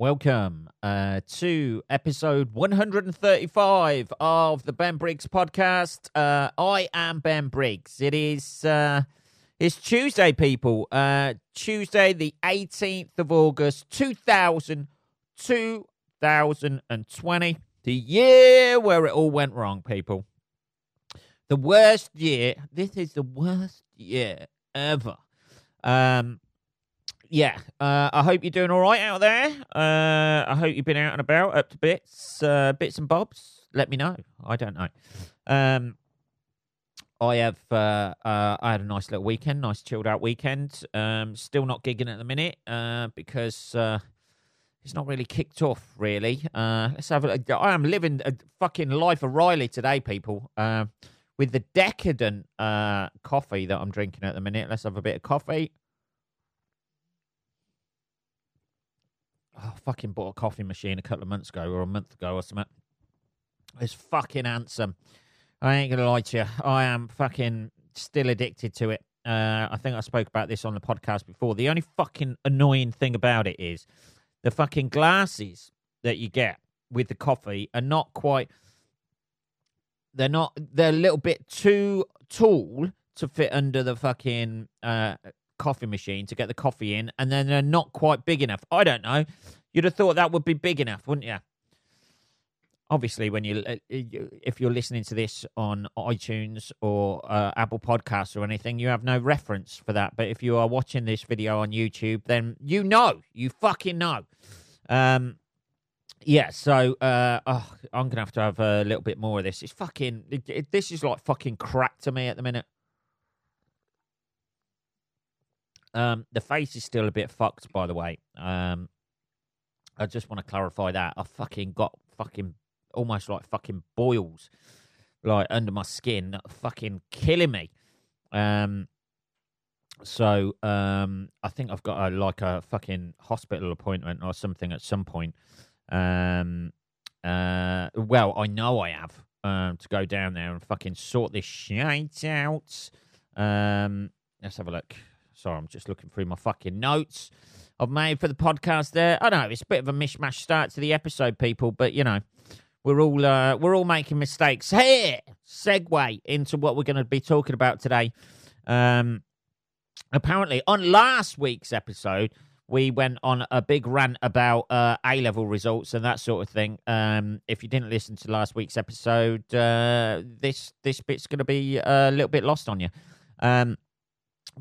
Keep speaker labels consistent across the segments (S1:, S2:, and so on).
S1: Welcome uh, to episode 135 of the Ben Briggs podcast. Uh, I am Ben Briggs. It is uh, it's Tuesday, people. Uh, Tuesday, the 18th of August, 2000, 2020. The year where it all went wrong, people. The worst year. This is the worst year ever. Um, yeah, uh, I hope you're doing all right out there. Uh, I hope you've been out and about, up to bits, uh, bits and bobs. Let me know. I don't know. Um, I have. Uh, uh, I had a nice little weekend, nice chilled out weekend. Um, still not gigging at the minute uh, because it's not really kicked off. Really. Let's have. A, I am living a fucking life of Riley today, people. With the decadent coffee that I'm drinking at the minute. Let's have a bit of coffee. Oh, I fucking bought a coffee machine a couple of months ago or a month ago or something. It's fucking handsome. I ain't gonna lie to you. I am fucking still addicted to it. Uh, I think I spoke about this on the podcast before. The only fucking annoying thing about it is the fucking glasses that you get with the coffee are not quite. They're not. They're a little bit too tall to fit under the fucking uh, coffee machine to get the coffee in, and then they're not quite big enough. I don't know. You'd have thought that would be big enough, wouldn't you? Obviously, when you uh, if you're listening to this on iTunes or uh, Apple Podcasts or anything, you have no reference for that. But if you are watching this video on YouTube, then you know, you fucking know. Um, yeah, so uh, oh, I'm gonna have to have a little bit more of this. It's fucking. It, it, this is like fucking crack to me at the minute. Um, the face is still a bit fucked, by the way. Um, I just want to clarify that. I fucking got fucking almost like fucking boils like under my skin, fucking killing me. Um, so um, I think I've got a, like a fucking hospital appointment or something at some point. Um, uh, well, I know I have um, to go down there and fucking sort this shit out. Um, let's have a look. Sorry, I'm just looking through my fucking notes I've made for the podcast. There, I know it's a bit of a mishmash start to the episode, people, but you know, we're all uh, we're all making mistakes. Here, segue into what we're going to be talking about today. Um, apparently, on last week's episode, we went on a big rant about uh, A level results and that sort of thing. Um, if you didn't listen to last week's episode, uh, this this bit's going to be a little bit lost on you. Um,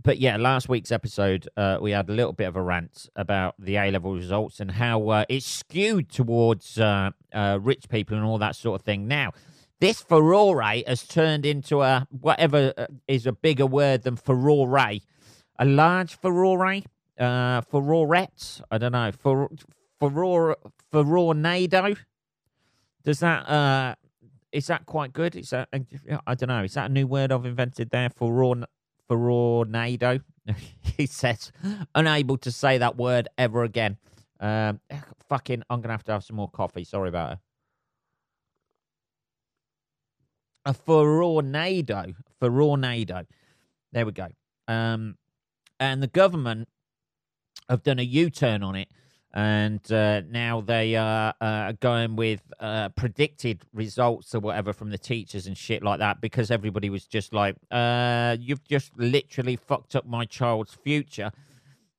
S1: but yeah, last week's episode, uh, we had a little bit of a rant about the A level results and how uh, it's skewed towards uh, uh, rich people and all that sort of thing. Now, this furore has turned into a whatever uh, is a bigger word than furore, a large furore, uh, furorette. I don't know, for furore, furorenado. Does that uh, is that quite good? Is that I don't know? Is that a new word I've invented there? Furore Furonado. he says, unable to say that word ever again. Um, fucking, I'm going to have to have some more coffee. Sorry about it. A Furonado. Furonado. There we go. Um, and the government have done a U turn on it and uh, now they are uh, going with uh, predicted results or whatever from the teachers and shit like that because everybody was just like, uh, "You've just literally fucked up my child's future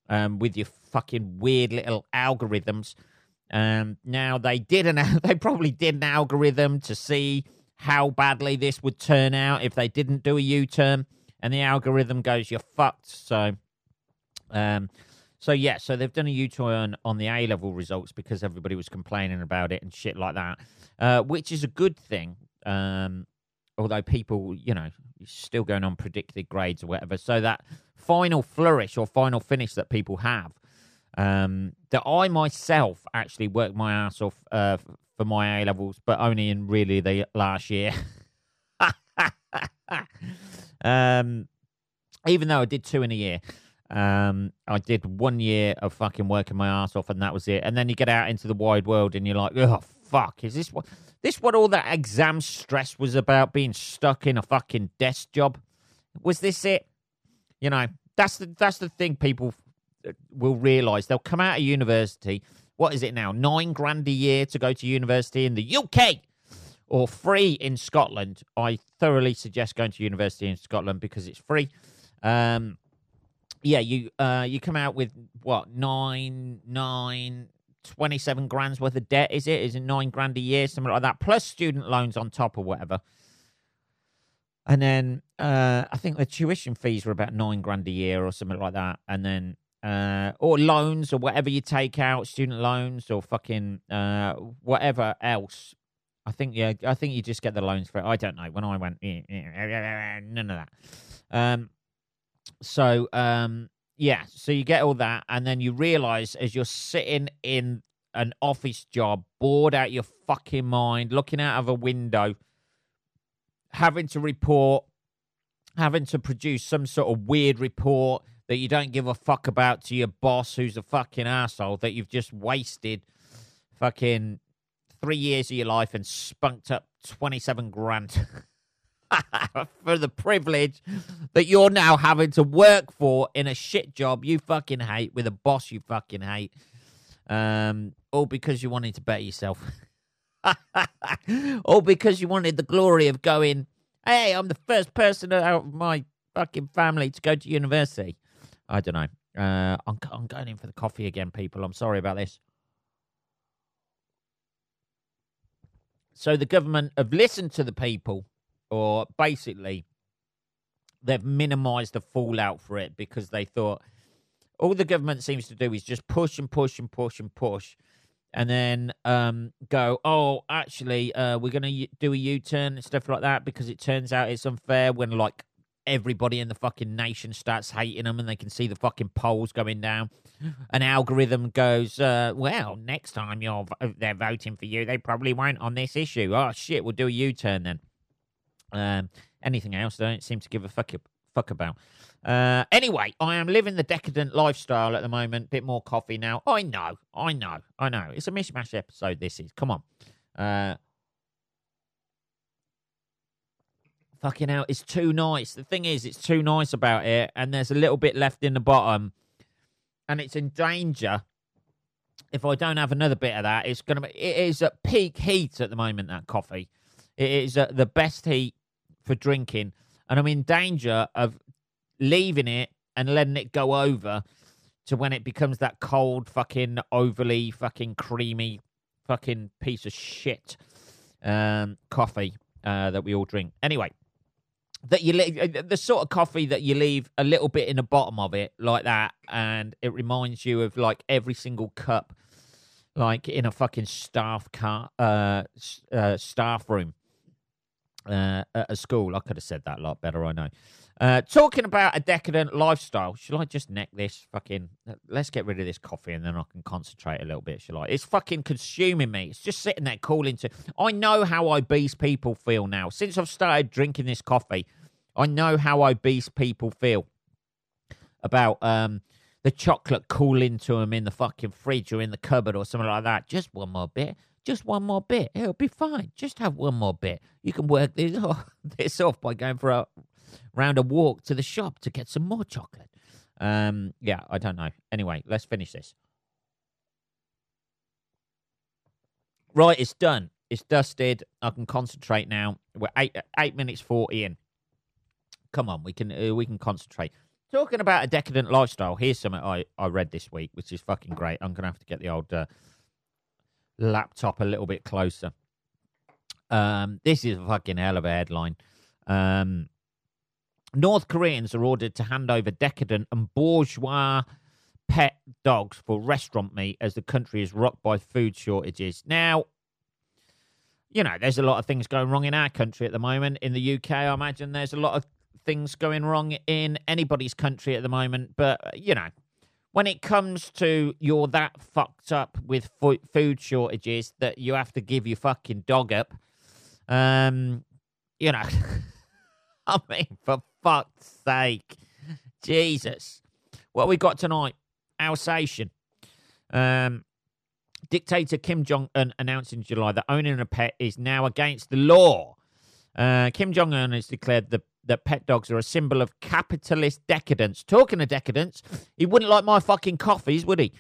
S1: um, with your fucking weird little algorithms." Um, now they did an they probably did an algorithm to see how badly this would turn out if they didn't do a U turn, and the algorithm goes, "You're fucked." So. Um, so yeah, so they've done a U-turn on the A level results because everybody was complaining about it and shit like that, uh, which is a good thing. Um, although people, you know, still going on predicted grades or whatever. So that final flourish or final finish that people have, um, that I myself actually worked my ass off uh, for my A levels, but only in really the last year. um, even though I did two in a year. Um, I did one year of fucking working my ass off, and that was it. And then you get out into the wide world, and you're like, oh fuck, is this what this what all that exam stress was about? Being stuck in a fucking desk job? Was this it? You know, that's the that's the thing. People uh, will realize they'll come out of university what is it now? Nine grand a year to go to university in the UK or free in Scotland. I thoroughly suggest going to university in Scotland because it's free. Um, yeah, you uh, you come out with what nine nine 27 grand's worth of debt, is it? Is it nine grand a year, something like that, plus student loans on top or whatever. And then uh, I think the tuition fees were about nine grand a year or something like that. And then, uh, or loans or whatever you take out, student loans or fucking uh, whatever else. I think, yeah, I think you just get the loans for it. I don't know. When I went, none of that. Um, so, um, yeah, so you get all that, and then you realize as you're sitting in an office job, bored out your fucking mind, looking out of a window, having to report, having to produce some sort of weird report that you don't give a fuck about to your boss, who's a fucking asshole, that you've just wasted fucking three years of your life and spunked up 27 grand. for the privilege that you're now having to work for in a shit job you fucking hate with a boss you fucking hate. Um, all because you wanted to better yourself. all because you wanted the glory of going, hey, I'm the first person out of my fucking family to go to university. I don't know. Uh, I'm, I'm going in for the coffee again, people. I'm sorry about this. So the government have listened to the people or basically they've minimized the fallout for it because they thought all the government seems to do is just push and push and push and push and then um, go, oh, actually, uh, we're going to do a U turn and stuff like that because it turns out it's unfair when, like, everybody in the fucking nation starts hating them and they can see the fucking polls going down. An algorithm goes, uh, well, next time you're they're voting for you, they probably won't on this issue. Oh, shit, we'll do a U turn then. Um, anything else, they don't seem to give a fuck, fuck about. Uh, anyway, I am living the decadent lifestyle at the moment. Bit more coffee now. I know, I know, I know. It's a mishmash episode. This is. Come on. Uh, fucking hell, it's too nice. The thing is, it's too nice about it, and there's a little bit left in the bottom, and it's in danger. If I don't have another bit of that, it's gonna be. It is at peak heat at the moment. That coffee, it is at the best heat for drinking, and I'm in danger of leaving it and letting it go over to when it becomes that cold, fucking overly fucking creamy, fucking piece of shit um, coffee uh, that we all drink. Anyway, that you leave uh, the sort of coffee that you leave a little bit in the bottom of it, like that, and it reminds you of like every single cup, like in a fucking staff car, uh, uh staff room uh, at a school. I could have said that a lot better, I know. Uh, talking about a decadent lifestyle, shall I just neck this? Fucking, let's get rid of this coffee and then I can concentrate a little bit, shall I? It's fucking consuming me. It's just sitting there calling to. I know how obese people feel now. Since I've started drinking this coffee, I know how obese people feel about um, the chocolate cooling to them in the fucking fridge or in the cupboard or something like that. Just one more bit. Just one more bit. It'll be fine. Just have one more bit. You can work this off, this off by going for a round a walk to the shop to get some more chocolate. Um, yeah, I don't know. Anyway, let's finish this. Right, it's done. It's dusted. I can concentrate now. We're eight eight minutes forty in. Come on, we can uh, we can concentrate. Talking about a decadent lifestyle. Here's something I I read this week, which is fucking great. I'm gonna have to get the old uh, laptop a little bit closer. Um, this is a fucking hell of a headline. Um, North Koreans are ordered to hand over decadent and bourgeois pet dogs for restaurant meat as the country is rocked by food shortages. Now, you know, there's a lot of things going wrong in our country at the moment. In the UK, I imagine there's a lot of things going wrong in anybody's country at the moment. But, you know, when it comes to you're that fucked up with food shortages that you have to give your fucking dog up, um, you know, I mean, for fuck's sake, Jesus, what we got tonight? Alsatian. Um, dictator Kim Jong Un announced in July that owning a pet is now against the law. Uh, Kim Jong Un has declared the that pet dogs are a symbol of capitalist decadence. Talking of decadence, he wouldn't like my fucking coffees, would he?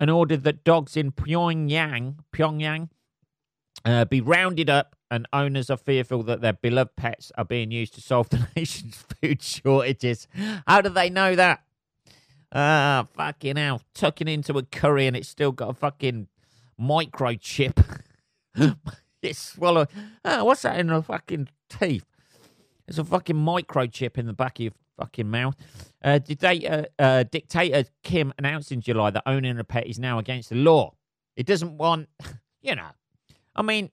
S1: and ordered that dogs in Pyongyang, Pyongyang, uh, be rounded up, and owners are fearful that their beloved pets are being used to solve the nation's food shortages. How do they know that? Ah, fucking hell. Tucking into a curry and it's still got a fucking microchip. it's swallow. Ah, what's that in the fucking teeth? There's a fucking microchip in the back of your fucking mouth. Uh, dictator, uh, dictator Kim announced in July that owning a pet is now against the law. It doesn't want, you know, I mean,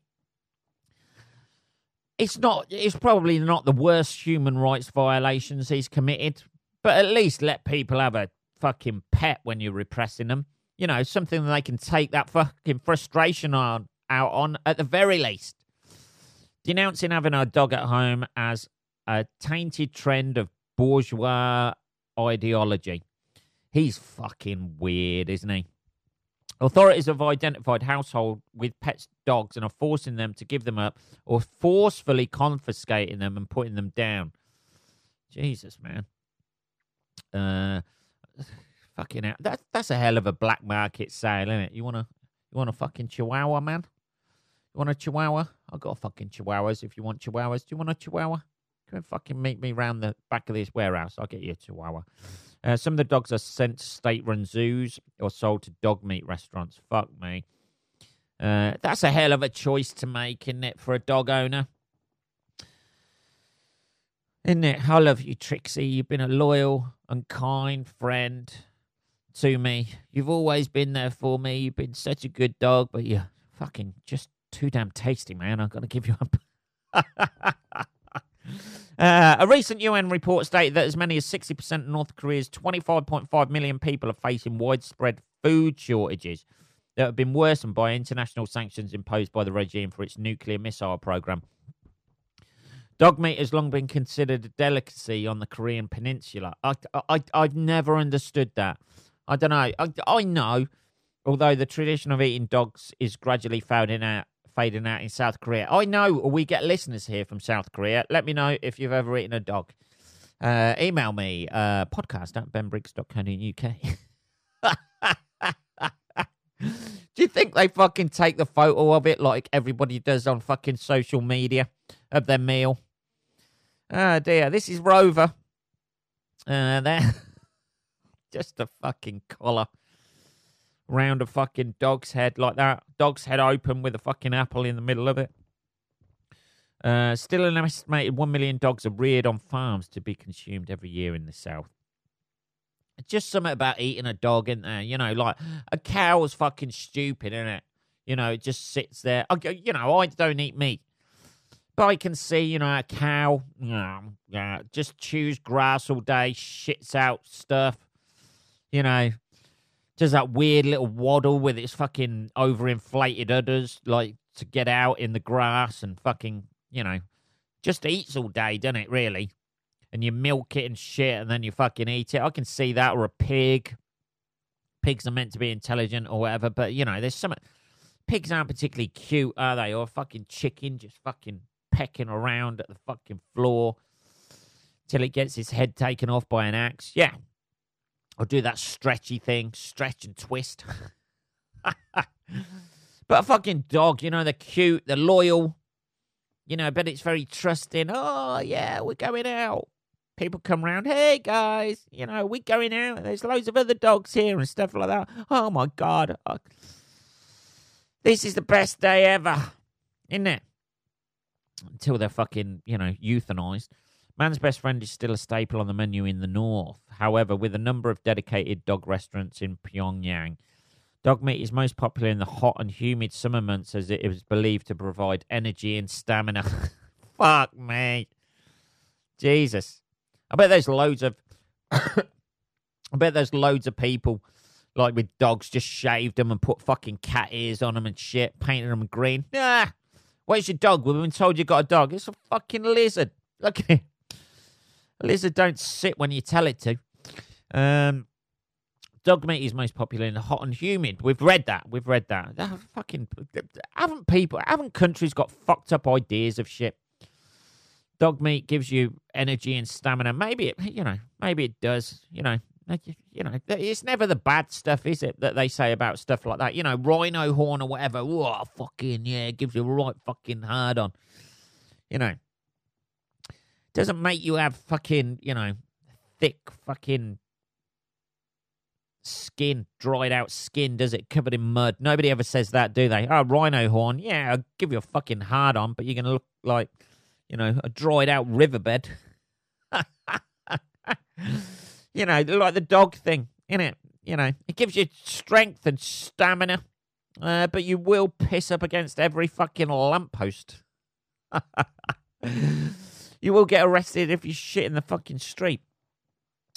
S1: it's not. It's probably not the worst human rights violations he's committed, but at least let people have a fucking pet when you're repressing them. You know, something that they can take that fucking frustration on out on at the very least. Denouncing having a dog at home as a tainted trend of bourgeois ideology. He's fucking weird, isn't he? Authorities have identified households with pets dogs and are forcing them to give them up or forcefully confiscating them and putting them down. Jesus, man. Uh, fucking that's a hell of a black market sale, isn't it? You wanna you want a fucking chihuahua, man? You want a chihuahua? I've got fucking chihuahuas if you want chihuahuas. Do you want a chihuahua? Come and fucking meet me round the back of this warehouse. I'll get you a chihuahua. Uh, some of the dogs are sent to state-run zoos or sold to dog meat restaurants. Fuck me. Uh, that's a hell of a choice to make, isn't it, for a dog owner? Isn't it? I love you, Trixie. You've been a loyal and kind friend to me. You've always been there for me. You've been such a good dog, but you're fucking just too damn tasty, man. Got to give you up. Uh, a recent UN report stated that as many as 60% of North Korea's 25.5 million people are facing widespread food shortages that have been worsened by international sanctions imposed by the regime for its nuclear missile program. Dog meat has long been considered a delicacy on the Korean peninsula. I, I, I've never understood that. I don't know. I, I know, although the tradition of eating dogs is gradually fading out, fading out in South Korea. I know we get listeners here from South Korea. Let me know if you've ever eaten a dog. Uh, email me, uh, podcast at benbriggs.co.uk. Do you think they fucking take the photo of it like everybody does on fucking social media of their meal? Oh dear, this is Rover. Uh, there. Just a fucking collar round a fucking dog's head like that. Dog's head open with a fucking apple in the middle of it. Uh, still, an estimated 1 million dogs are reared on farms to be consumed every year in the South. Just something about eating a dog, isn't there? You know, like a cow is fucking stupid, isn't it? You know, it just sits there. I, you know, I don't eat meat. But I can see, you know, a cow, you know, just chews grass all day, shits out stuff. You know, does that weird little waddle with its fucking overinflated udders, like to get out in the grass and fucking, you know, just eats all day, doesn't it, really? And you milk it and shit and then you fucking eat it. I can see that, or a pig. Pigs are meant to be intelligent or whatever, but, you know, there's some. Pigs aren't particularly cute, are they? Or a fucking chicken just fucking pecking around at the fucking floor till it gets its head taken off by an axe. Yeah, or do that stretchy thing, stretch and twist. but a fucking dog, you know, they're cute, they're loyal. You know, but it's very trusting. Oh, yeah, we're going out. People come round. hey guys, you know, we're going out. There's loads of other dogs here and stuff like that. Oh my God. Uh, this is the best day ever, isn't it? Until they're fucking, you know, euthanized. Man's best friend is still a staple on the menu in the north. However, with a number of dedicated dog restaurants in Pyongyang, dog meat is most popular in the hot and humid summer months as it is believed to provide energy and stamina. Fuck me. Jesus. I bet there's loads of I bet there's loads of people like with dogs just shaved them and put fucking cat ears on them and shit, painted them green. Ah, where's your dog? We've been told you got a dog. It's a fucking lizard. Look at it. Lizard don't sit when you tell it to. Um, dog meat is most popular in the hot and humid. We've read that. We've read that. that fucking haven't people, haven't countries got fucked up ideas of shit? Dog meat gives you energy and stamina. Maybe it, you know, maybe it does. You know, You know, it's never the bad stuff, is it, that they say about stuff like that? You know, rhino horn or whatever. Oh, fucking, yeah, gives you right fucking hard on. You know, doesn't make you have fucking, you know, thick fucking skin, dried out skin, does it? Covered in mud. Nobody ever says that, do they? Oh, rhino horn. Yeah, I'll give you a fucking hard on, but you're going to look like, you know, a dried out riverbed. you know, like the dog thing, it? You know, it gives you strength and stamina, uh, but you will piss up against every fucking lamppost. you will get arrested if you shit in the fucking street.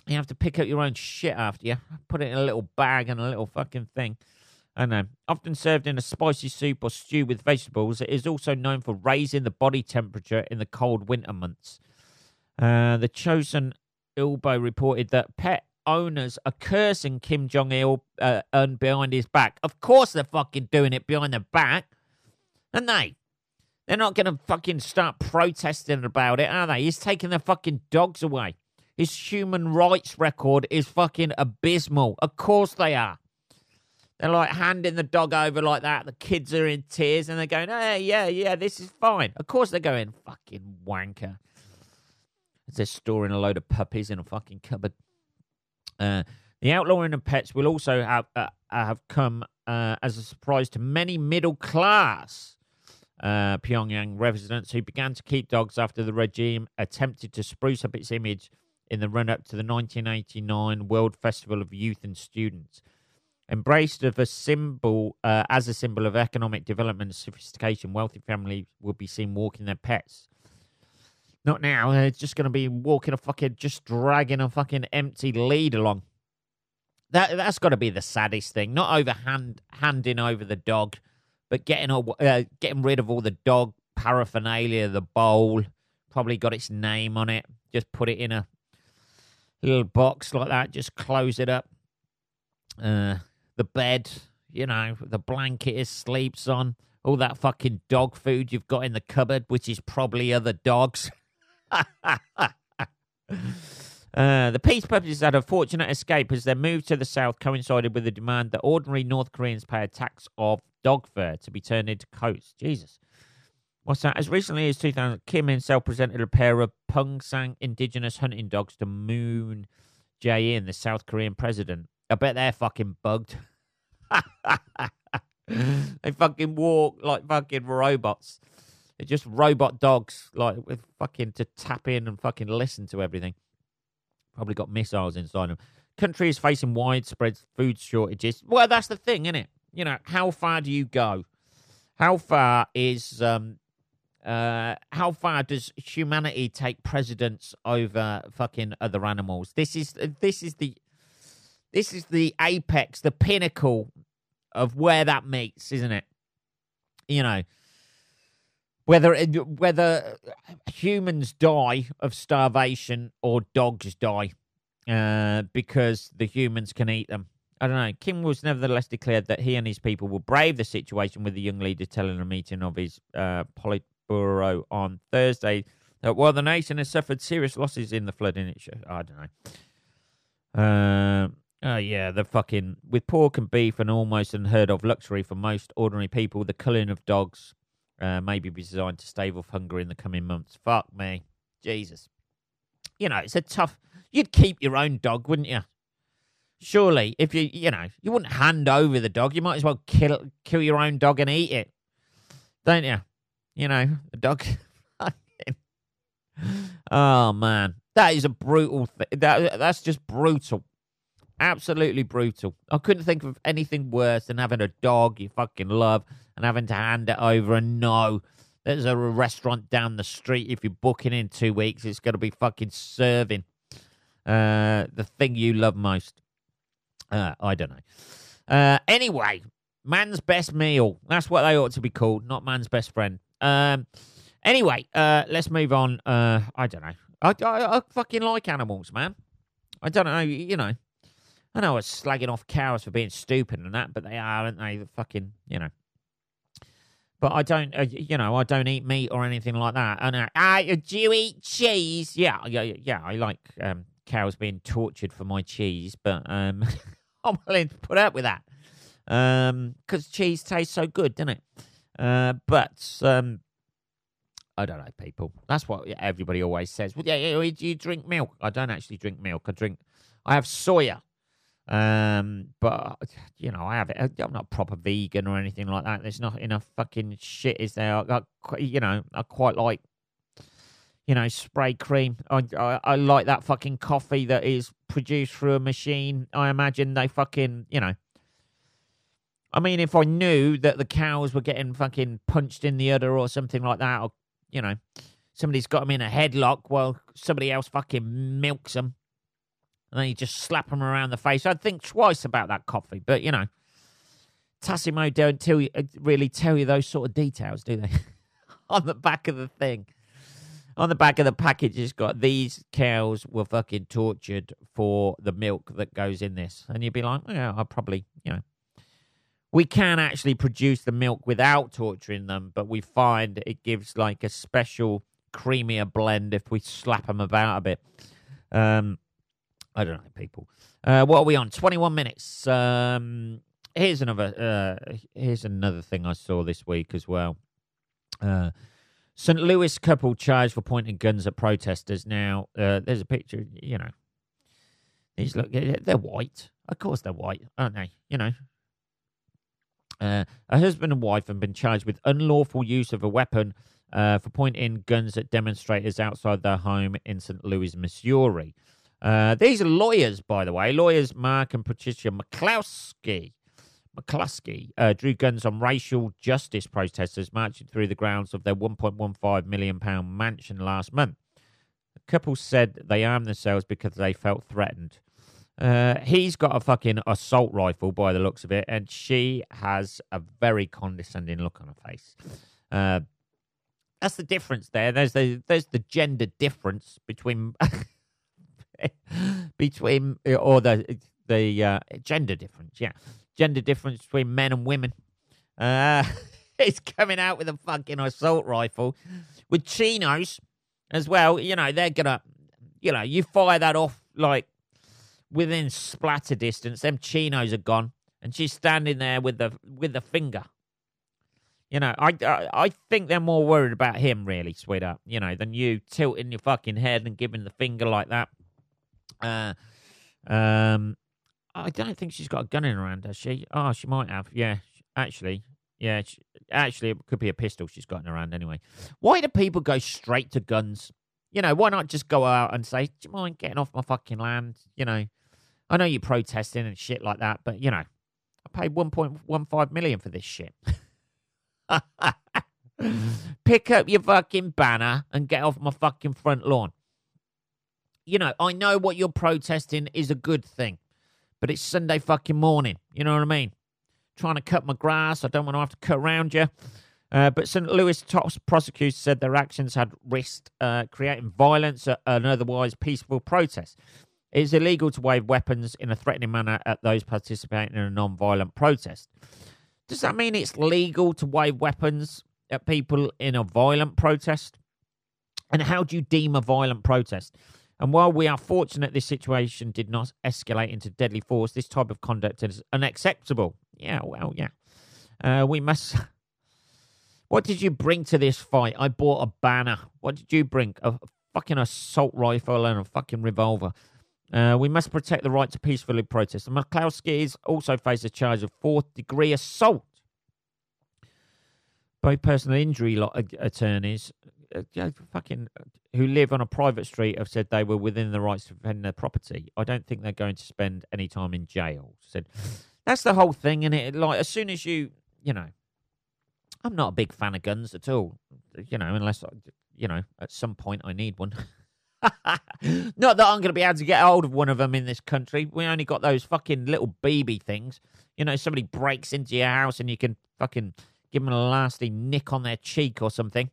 S1: You have to pick up your own shit after you, put it in a little bag and a little fucking thing. I know. Often served in a spicy soup or stew with vegetables, it is also known for raising the body temperature in the cold winter months. Uh, the Chosun Ilbo reported that pet owners are cursing Kim Jong Il uh, behind his back. Of course, they're fucking doing it behind their back, aren't they? They're not going to fucking start protesting about it, are they? He's taking their fucking dogs away. His human rights record is fucking abysmal. Of course they are. They're like handing the dog over like that. The kids are in tears and they're going, hey, yeah, yeah, this is fine. Of course they're going, fucking wanker. They're storing a load of puppies in a fucking cupboard. Uh, the outlawing of pets will also have uh, have come uh, as a surprise to many middle class uh, Pyongyang residents who began to keep dogs after the regime attempted to spruce up its image in the run up to the 1989 World Festival of Youth and Students. Embraced of a symbol uh, as a symbol of economic development and sophistication, wealthy families will be seen walking their pets not now. It's just going to be walking a fucking, just dragging a fucking empty lead along. That that's got to be the saddest thing. Not over hand handing over the dog, but getting uh, getting rid of all the dog paraphernalia, the bowl, probably got its name on it. Just put it in a little box like that. Just close it up. Uh, the bed, you know, the blanket it sleeps on. All that fucking dog food you've got in the cupboard, which is probably other dogs. Uh, the peace puppies had a fortunate escape as their move to the south coincided with the demand that ordinary North Koreans pay a tax of dog fur to be turned into coats. Jesus. What's that? As recently as 2000, Kim himself presented a pair of Pungsang indigenous hunting dogs to Moon Jae-in, the South Korean president. I bet they're fucking bugged. they fucking walk like fucking robots. They're just robot dogs, like with fucking to tap in and fucking listen to everything. Probably got missiles inside them. Country is facing widespread food shortages. Well, that's the thing, isn't it? You know, how far do you go? How far is um uh how far does humanity take precedence over fucking other animals? This is this is the this is the apex, the pinnacle of where that meets, isn't it? You know, whether whether humans die of starvation or dogs die uh, because the humans can eat them. I don't know. Kim was nevertheless declared that he and his people will brave the situation with the young leader telling a meeting of his uh, Politburo on Thursday that while the nation has suffered serious losses in the flooding, it should, I don't know. Uh, oh, yeah, the fucking. With pork and beef and almost unheard of luxury for most ordinary people, the culling of dogs uh, maybe be designed to stave off hunger in the coming months. Fuck me. Jesus. You know, it's a tough. You'd keep your own dog, wouldn't you? Surely, if you, you know, you wouldn't hand over the dog. You might as well kill kill your own dog and eat it, don't you? You know, the dog. oh man, that is a brutal thing. That that's just brutal. Absolutely brutal. I couldn't think of anything worse than having a dog you fucking love and having to hand it over and know there's a restaurant down the street. If you're booking in two weeks, it's going to be fucking serving uh, the thing you love most. Uh, I don't know. Uh, anyway, man's best meal. That's what they ought to be called, not man's best friend. Um, anyway, uh, let's move on. Uh, I don't know. I, I, I fucking like animals, man. I don't know. You know, I know I was slagging off cows for being stupid and that, but they are, aren't they? fucking, you know. But I don't, uh, you know, I don't eat meat or anything like that. And uh, ah, do you eat cheese? Yeah, yeah, yeah. I like um, cows being tortured for my cheese, but um, I'm willing to put up with that because um, cheese tastes so good, doesn't it? Uh, but um, I don't know, people. That's what everybody always says. Well, yeah, yeah, do you drink milk. I don't actually drink milk. I drink. I have soya. Um, but you know, I have it. I'm not proper vegan or anything like that. There's not enough fucking shit, is there? I, you know, I quite like, you know, spray cream. I, I, I like that fucking coffee that is produced through a machine. I imagine they fucking, you know. I mean, if I knew that the cows were getting fucking punched in the udder or something like that, or you know, somebody's got them in a headlock while somebody else fucking milks them and then you just slap them around the face. I'd think twice about that coffee, but you know, Tassimo don't tell you uh, really tell you those sort of details, do they? On the back of the thing, on the back of the package, it's got these cows were fucking tortured for the milk that goes in this, and you'd be like, yeah, I probably, you know. We can actually produce the milk without torturing them, but we find it gives like a special creamier blend if we slap them about a bit. Um, I don't know, people. Uh, what are we on? Twenty-one minutes. Um, here's another. Uh, here's another thing I saw this week as well. Uh, St. Louis couple charged for pointing guns at protesters. Now, uh, there's a picture. You know, these look. They're white. Of course, they're white, aren't they? You know. Uh, a husband and wife have been charged with unlawful use of a weapon uh, for pointing guns at demonstrators outside their home in St. Louis, Missouri. Uh, these are lawyers, by the way. Lawyers Mark and Patricia McCloskey. McCluskey uh, drew guns on racial justice protesters marching through the grounds of their 1.15 million pound mansion last month. The couple said they armed themselves because they felt threatened. Uh, he's got a fucking assault rifle by the looks of it, and she has a very condescending look on her face. Uh, that's the difference there. There's the there's the gender difference between between or the the uh, gender difference, yeah, gender difference between men and women. Uh, it's coming out with a fucking assault rifle with chinos as well. You know they're gonna, you know, you fire that off like within splatter distance. Them chinos are gone, and she's standing there with the with the finger. You know, I, I, I think they're more worried about him, really, sweetheart. You know, than you tilting your fucking head and giving the finger like that. Uh, um, I don't think she's got a gun in her hand, does she? Oh, she might have. Yeah, actually, yeah. She, actually, it could be a pistol she's got in her hand anyway. Why do people go straight to guns? You know, why not just go out and say, "Do you mind getting off my fucking land?" You know, I know you're protesting and shit like that, but you know, I paid one point one five million for this shit. Pick up your fucking banner and get off my fucking front lawn you know, I know what you're protesting is a good thing, but it's Sunday fucking morning. You know what I mean? Trying to cut my grass. I don't want to have to cut around you. Uh, but St. Louis top prosecutors said their actions had risked uh, creating violence at an otherwise peaceful protest. It is illegal to wave weapons in a threatening manner at those participating in a non violent protest. Does that mean it's legal to wave weapons at people in a violent protest? And how do you deem a violent protest? And while we are fortunate this situation did not escalate into deadly force, this type of conduct is unacceptable. Yeah, well, yeah. Uh, we must. What did you bring to this fight? I bought a banner. What did you bring? A fucking assault rifle and a fucking revolver. Uh, we must protect the right to peacefully protest. And McCloskey also faced a charge of fourth degree assault. Both personal injury attorneys uh, fucking uh, who live on a private street have said they were within the rights to defend their property. I don't think they're going to spend any time in jail. Said that's the whole thing, and it like as soon as you, you know, I'm not a big fan of guns at all. You know, unless you know at some point I need one. not that I'm going to be able to get hold of one of them in this country. We only got those fucking little baby things. You know, somebody breaks into your house and you can fucking give them a nasty nick on their cheek or something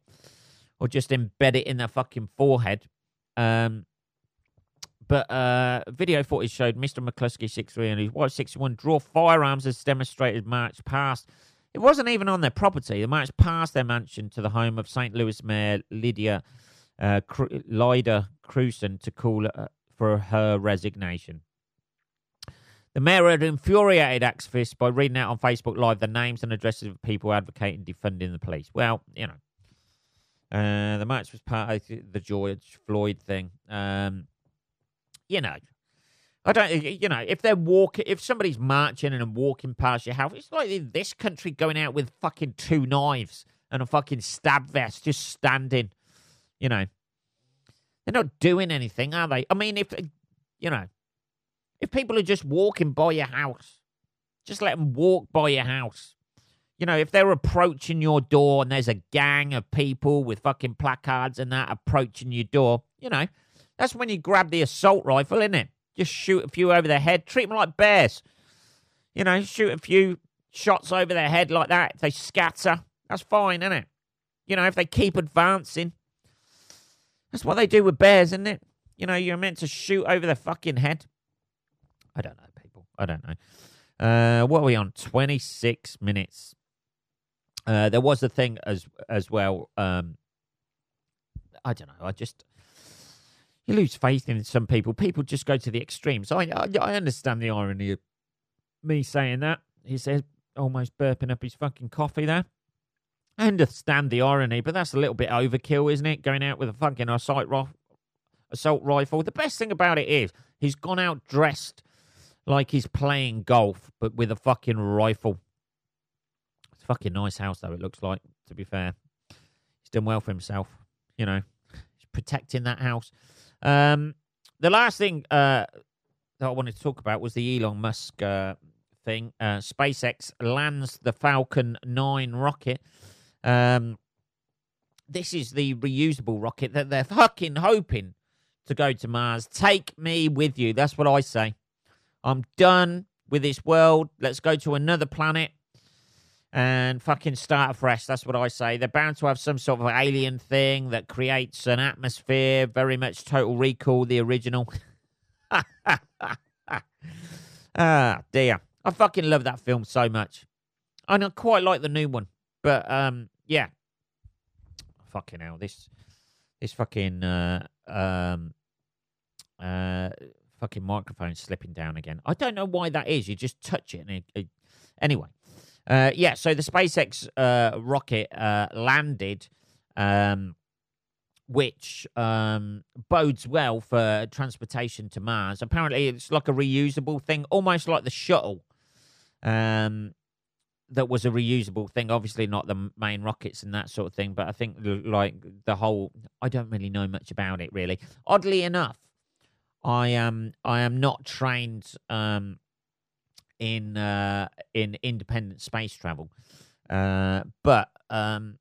S1: or just embed it in their fucking forehead. Um, but uh, video footage showed Mr. McCluskey, 63, and his wife, 61, draw firearms as demonstrators marched past. It wasn't even on their property. They marched past their mansion to the home of St. Louis Mayor Lydia uh, Cru- Krewson to call uh, for her resignation. The mayor had infuriated activists by reading out on Facebook Live the names and addresses of people advocating defunding the police. Well, you know, uh, the match was part of the George Floyd thing. Um, you know, I don't, you know, if they're walking, if somebody's marching and walking past your house, it's like in this country going out with fucking two knives and a fucking stab vest, just standing. You know, they're not doing anything, are they? I mean, if you know, if people are just walking by your house, just let them walk by your house. You know, if they're approaching your door and there's a gang of people with fucking placards and that approaching your door, you know, that's when you grab the assault rifle, isn't it? Just shoot a few over their head, treat them like bears. You know, shoot a few shots over their head like that. If they scatter, that's fine, isn't it? You know, if they keep advancing, that's what they do with bears, isn't it? You know, you're meant to shoot over their fucking head. I don't know, people. I don't know. Uh, what are we on? 26 minutes. Uh, there was a thing as as well. Um, I don't know. I just you lose faith in some people. People just go to the extremes. I I, I understand the irony of me saying that. He says almost burping up his fucking coffee there. I understand the irony, but that's a little bit overkill, isn't it? Going out with a fucking assault, assault rifle. The best thing about it is he's gone out dressed like he's playing golf, but with a fucking rifle. Fucking nice house, though, it looks like, to be fair. He's done well for himself, you know, he's protecting that house. Um, the last thing uh, that I wanted to talk about was the Elon Musk uh, thing. Uh, SpaceX lands the Falcon 9 rocket. Um, this is the reusable rocket that they're fucking hoping to go to Mars. Take me with you. That's what I say. I'm done with this world. Let's go to another planet and fucking start afresh. That's what I say. They're bound to have some sort of alien thing that creates an atmosphere, very much Total Recall, the original. ah, dear. I fucking love that film so much. And I quite like the new one. But, um, yeah. Fucking hell. This, this fucking, uh, um, uh, fucking microphone slipping down again. I don't know why that is. You just touch it and it, it... anyway. Uh, yeah, so the SpaceX uh, rocket uh, landed, um, which um, bodes well for transportation to Mars. Apparently, it's like a reusable thing, almost like the shuttle. Um, that was a reusable thing. Obviously, not the main rockets and that sort of thing, but I think like the whole. I don't really know much about it, really. Oddly enough, I am I am not trained um, in uh, in independent space travel, uh, but um,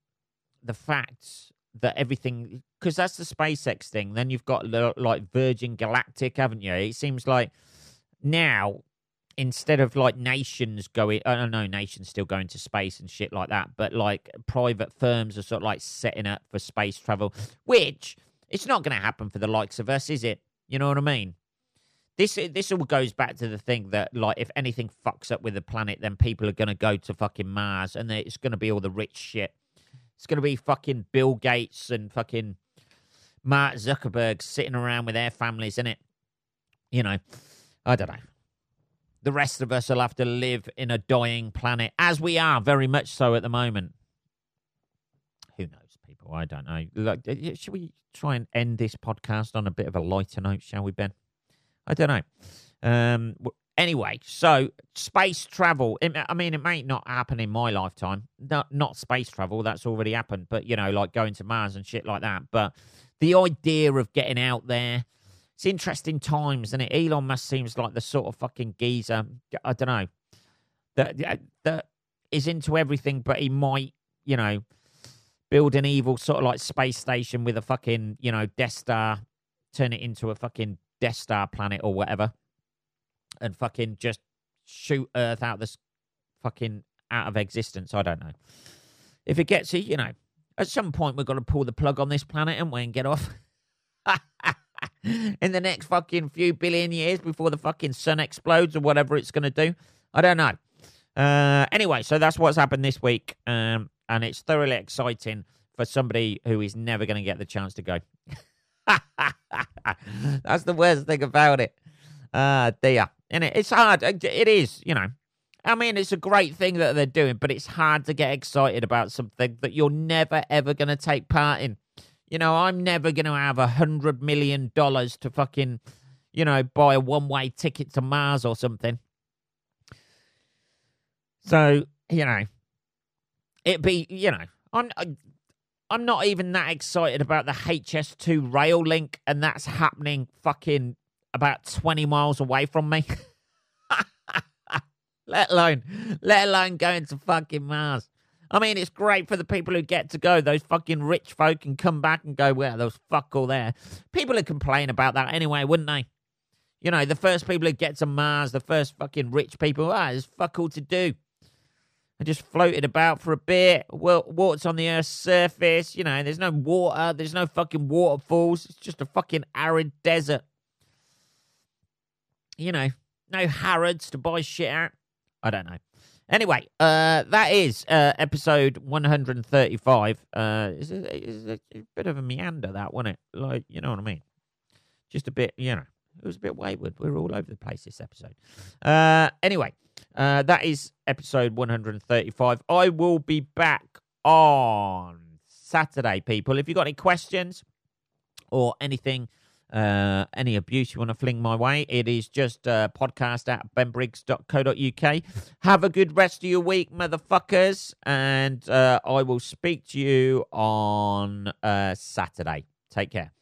S1: the fact that everything because that's the SpaceX thing. Then you've got like Virgin Galactic, haven't you? It seems like now instead of like nations going, I don't know, nations still going to space and shit like that, but like private firms are sort of like setting up for space travel, which it's not going to happen for the likes of us, is it? You know what I mean? This this all goes back to the thing that like if anything fucks up with the planet, then people are going to go to fucking Mars, and it's going to be all the rich shit. It's going to be fucking Bill Gates and fucking Mark Zuckerberg sitting around with their families, in it. You know, I don't know. The rest of us will have to live in a dying planet, as we are very much so at the moment. Who knows, people? I don't know. Like, should we try and end this podcast on a bit of a lighter note, shall we, Ben? I don't know. Um, anyway, so space travel. I mean, it may not happen in my lifetime. Not not space travel. That's already happened. But you know, like going to Mars and shit like that. But the idea of getting out there. It's interesting times, and Elon Musk seems like the sort of fucking geezer. I don't know that that is into everything, but he might, you know, build an evil sort of like space station with a fucking, you know, Death Star, turn it into a fucking Death Star planet or whatever, and fucking just shoot Earth out this fucking out of existence. I don't know. If it gets, a you know, at some point we've got to pull the plug on this planet and we and get off. In the next fucking few billion years before the fucking sun explodes or whatever it's going to do. I don't know. Uh, anyway, so that's what's happened this week. Um, and it's thoroughly exciting for somebody who is never going to get the chance to go. That's the worst thing about it. Ah, uh, dear. And it, it's hard. It is, you know. I mean, it's a great thing that they're doing, but it's hard to get excited about something that you're never, ever going to take part in. You know, I'm never going to have a hundred million dollars to fucking, you know, buy a one way ticket to Mars or something. So, you know, it be, you know, I'm, I'm not even that excited about the HS2 rail link, and that's happening fucking about 20 miles away from me. let alone, let alone going to fucking Mars. I mean, it's great for the people who get to go. Those fucking rich folk can come back and go, well, was fuck all there. People would complain about that anyway, wouldn't they? You know, the first people who get to Mars, the first fucking rich people, ah, there's fuck all to do. I just floated about for a bit. Water's on the Earth's surface. You know, there's no water. There's no fucking waterfalls. It's just a fucking arid desert. You know, no Harrods to buy shit out. I don't know. Anyway, uh, that is uh, episode 135. Uh, it's a, it's a bit of a meander, that, wasn't it? Like, you know what I mean? Just a bit, you know, it was a bit wayward. We are all over the place this episode. Uh, anyway, uh, that is episode 135. I will be back on Saturday, people. If you've got any questions or anything uh, any abuse you want to fling my way, it is just uh, podcast at benbriggs.co.uk. Have a good rest of your week, motherfuckers, and uh, I will speak to you on uh, Saturday. Take care.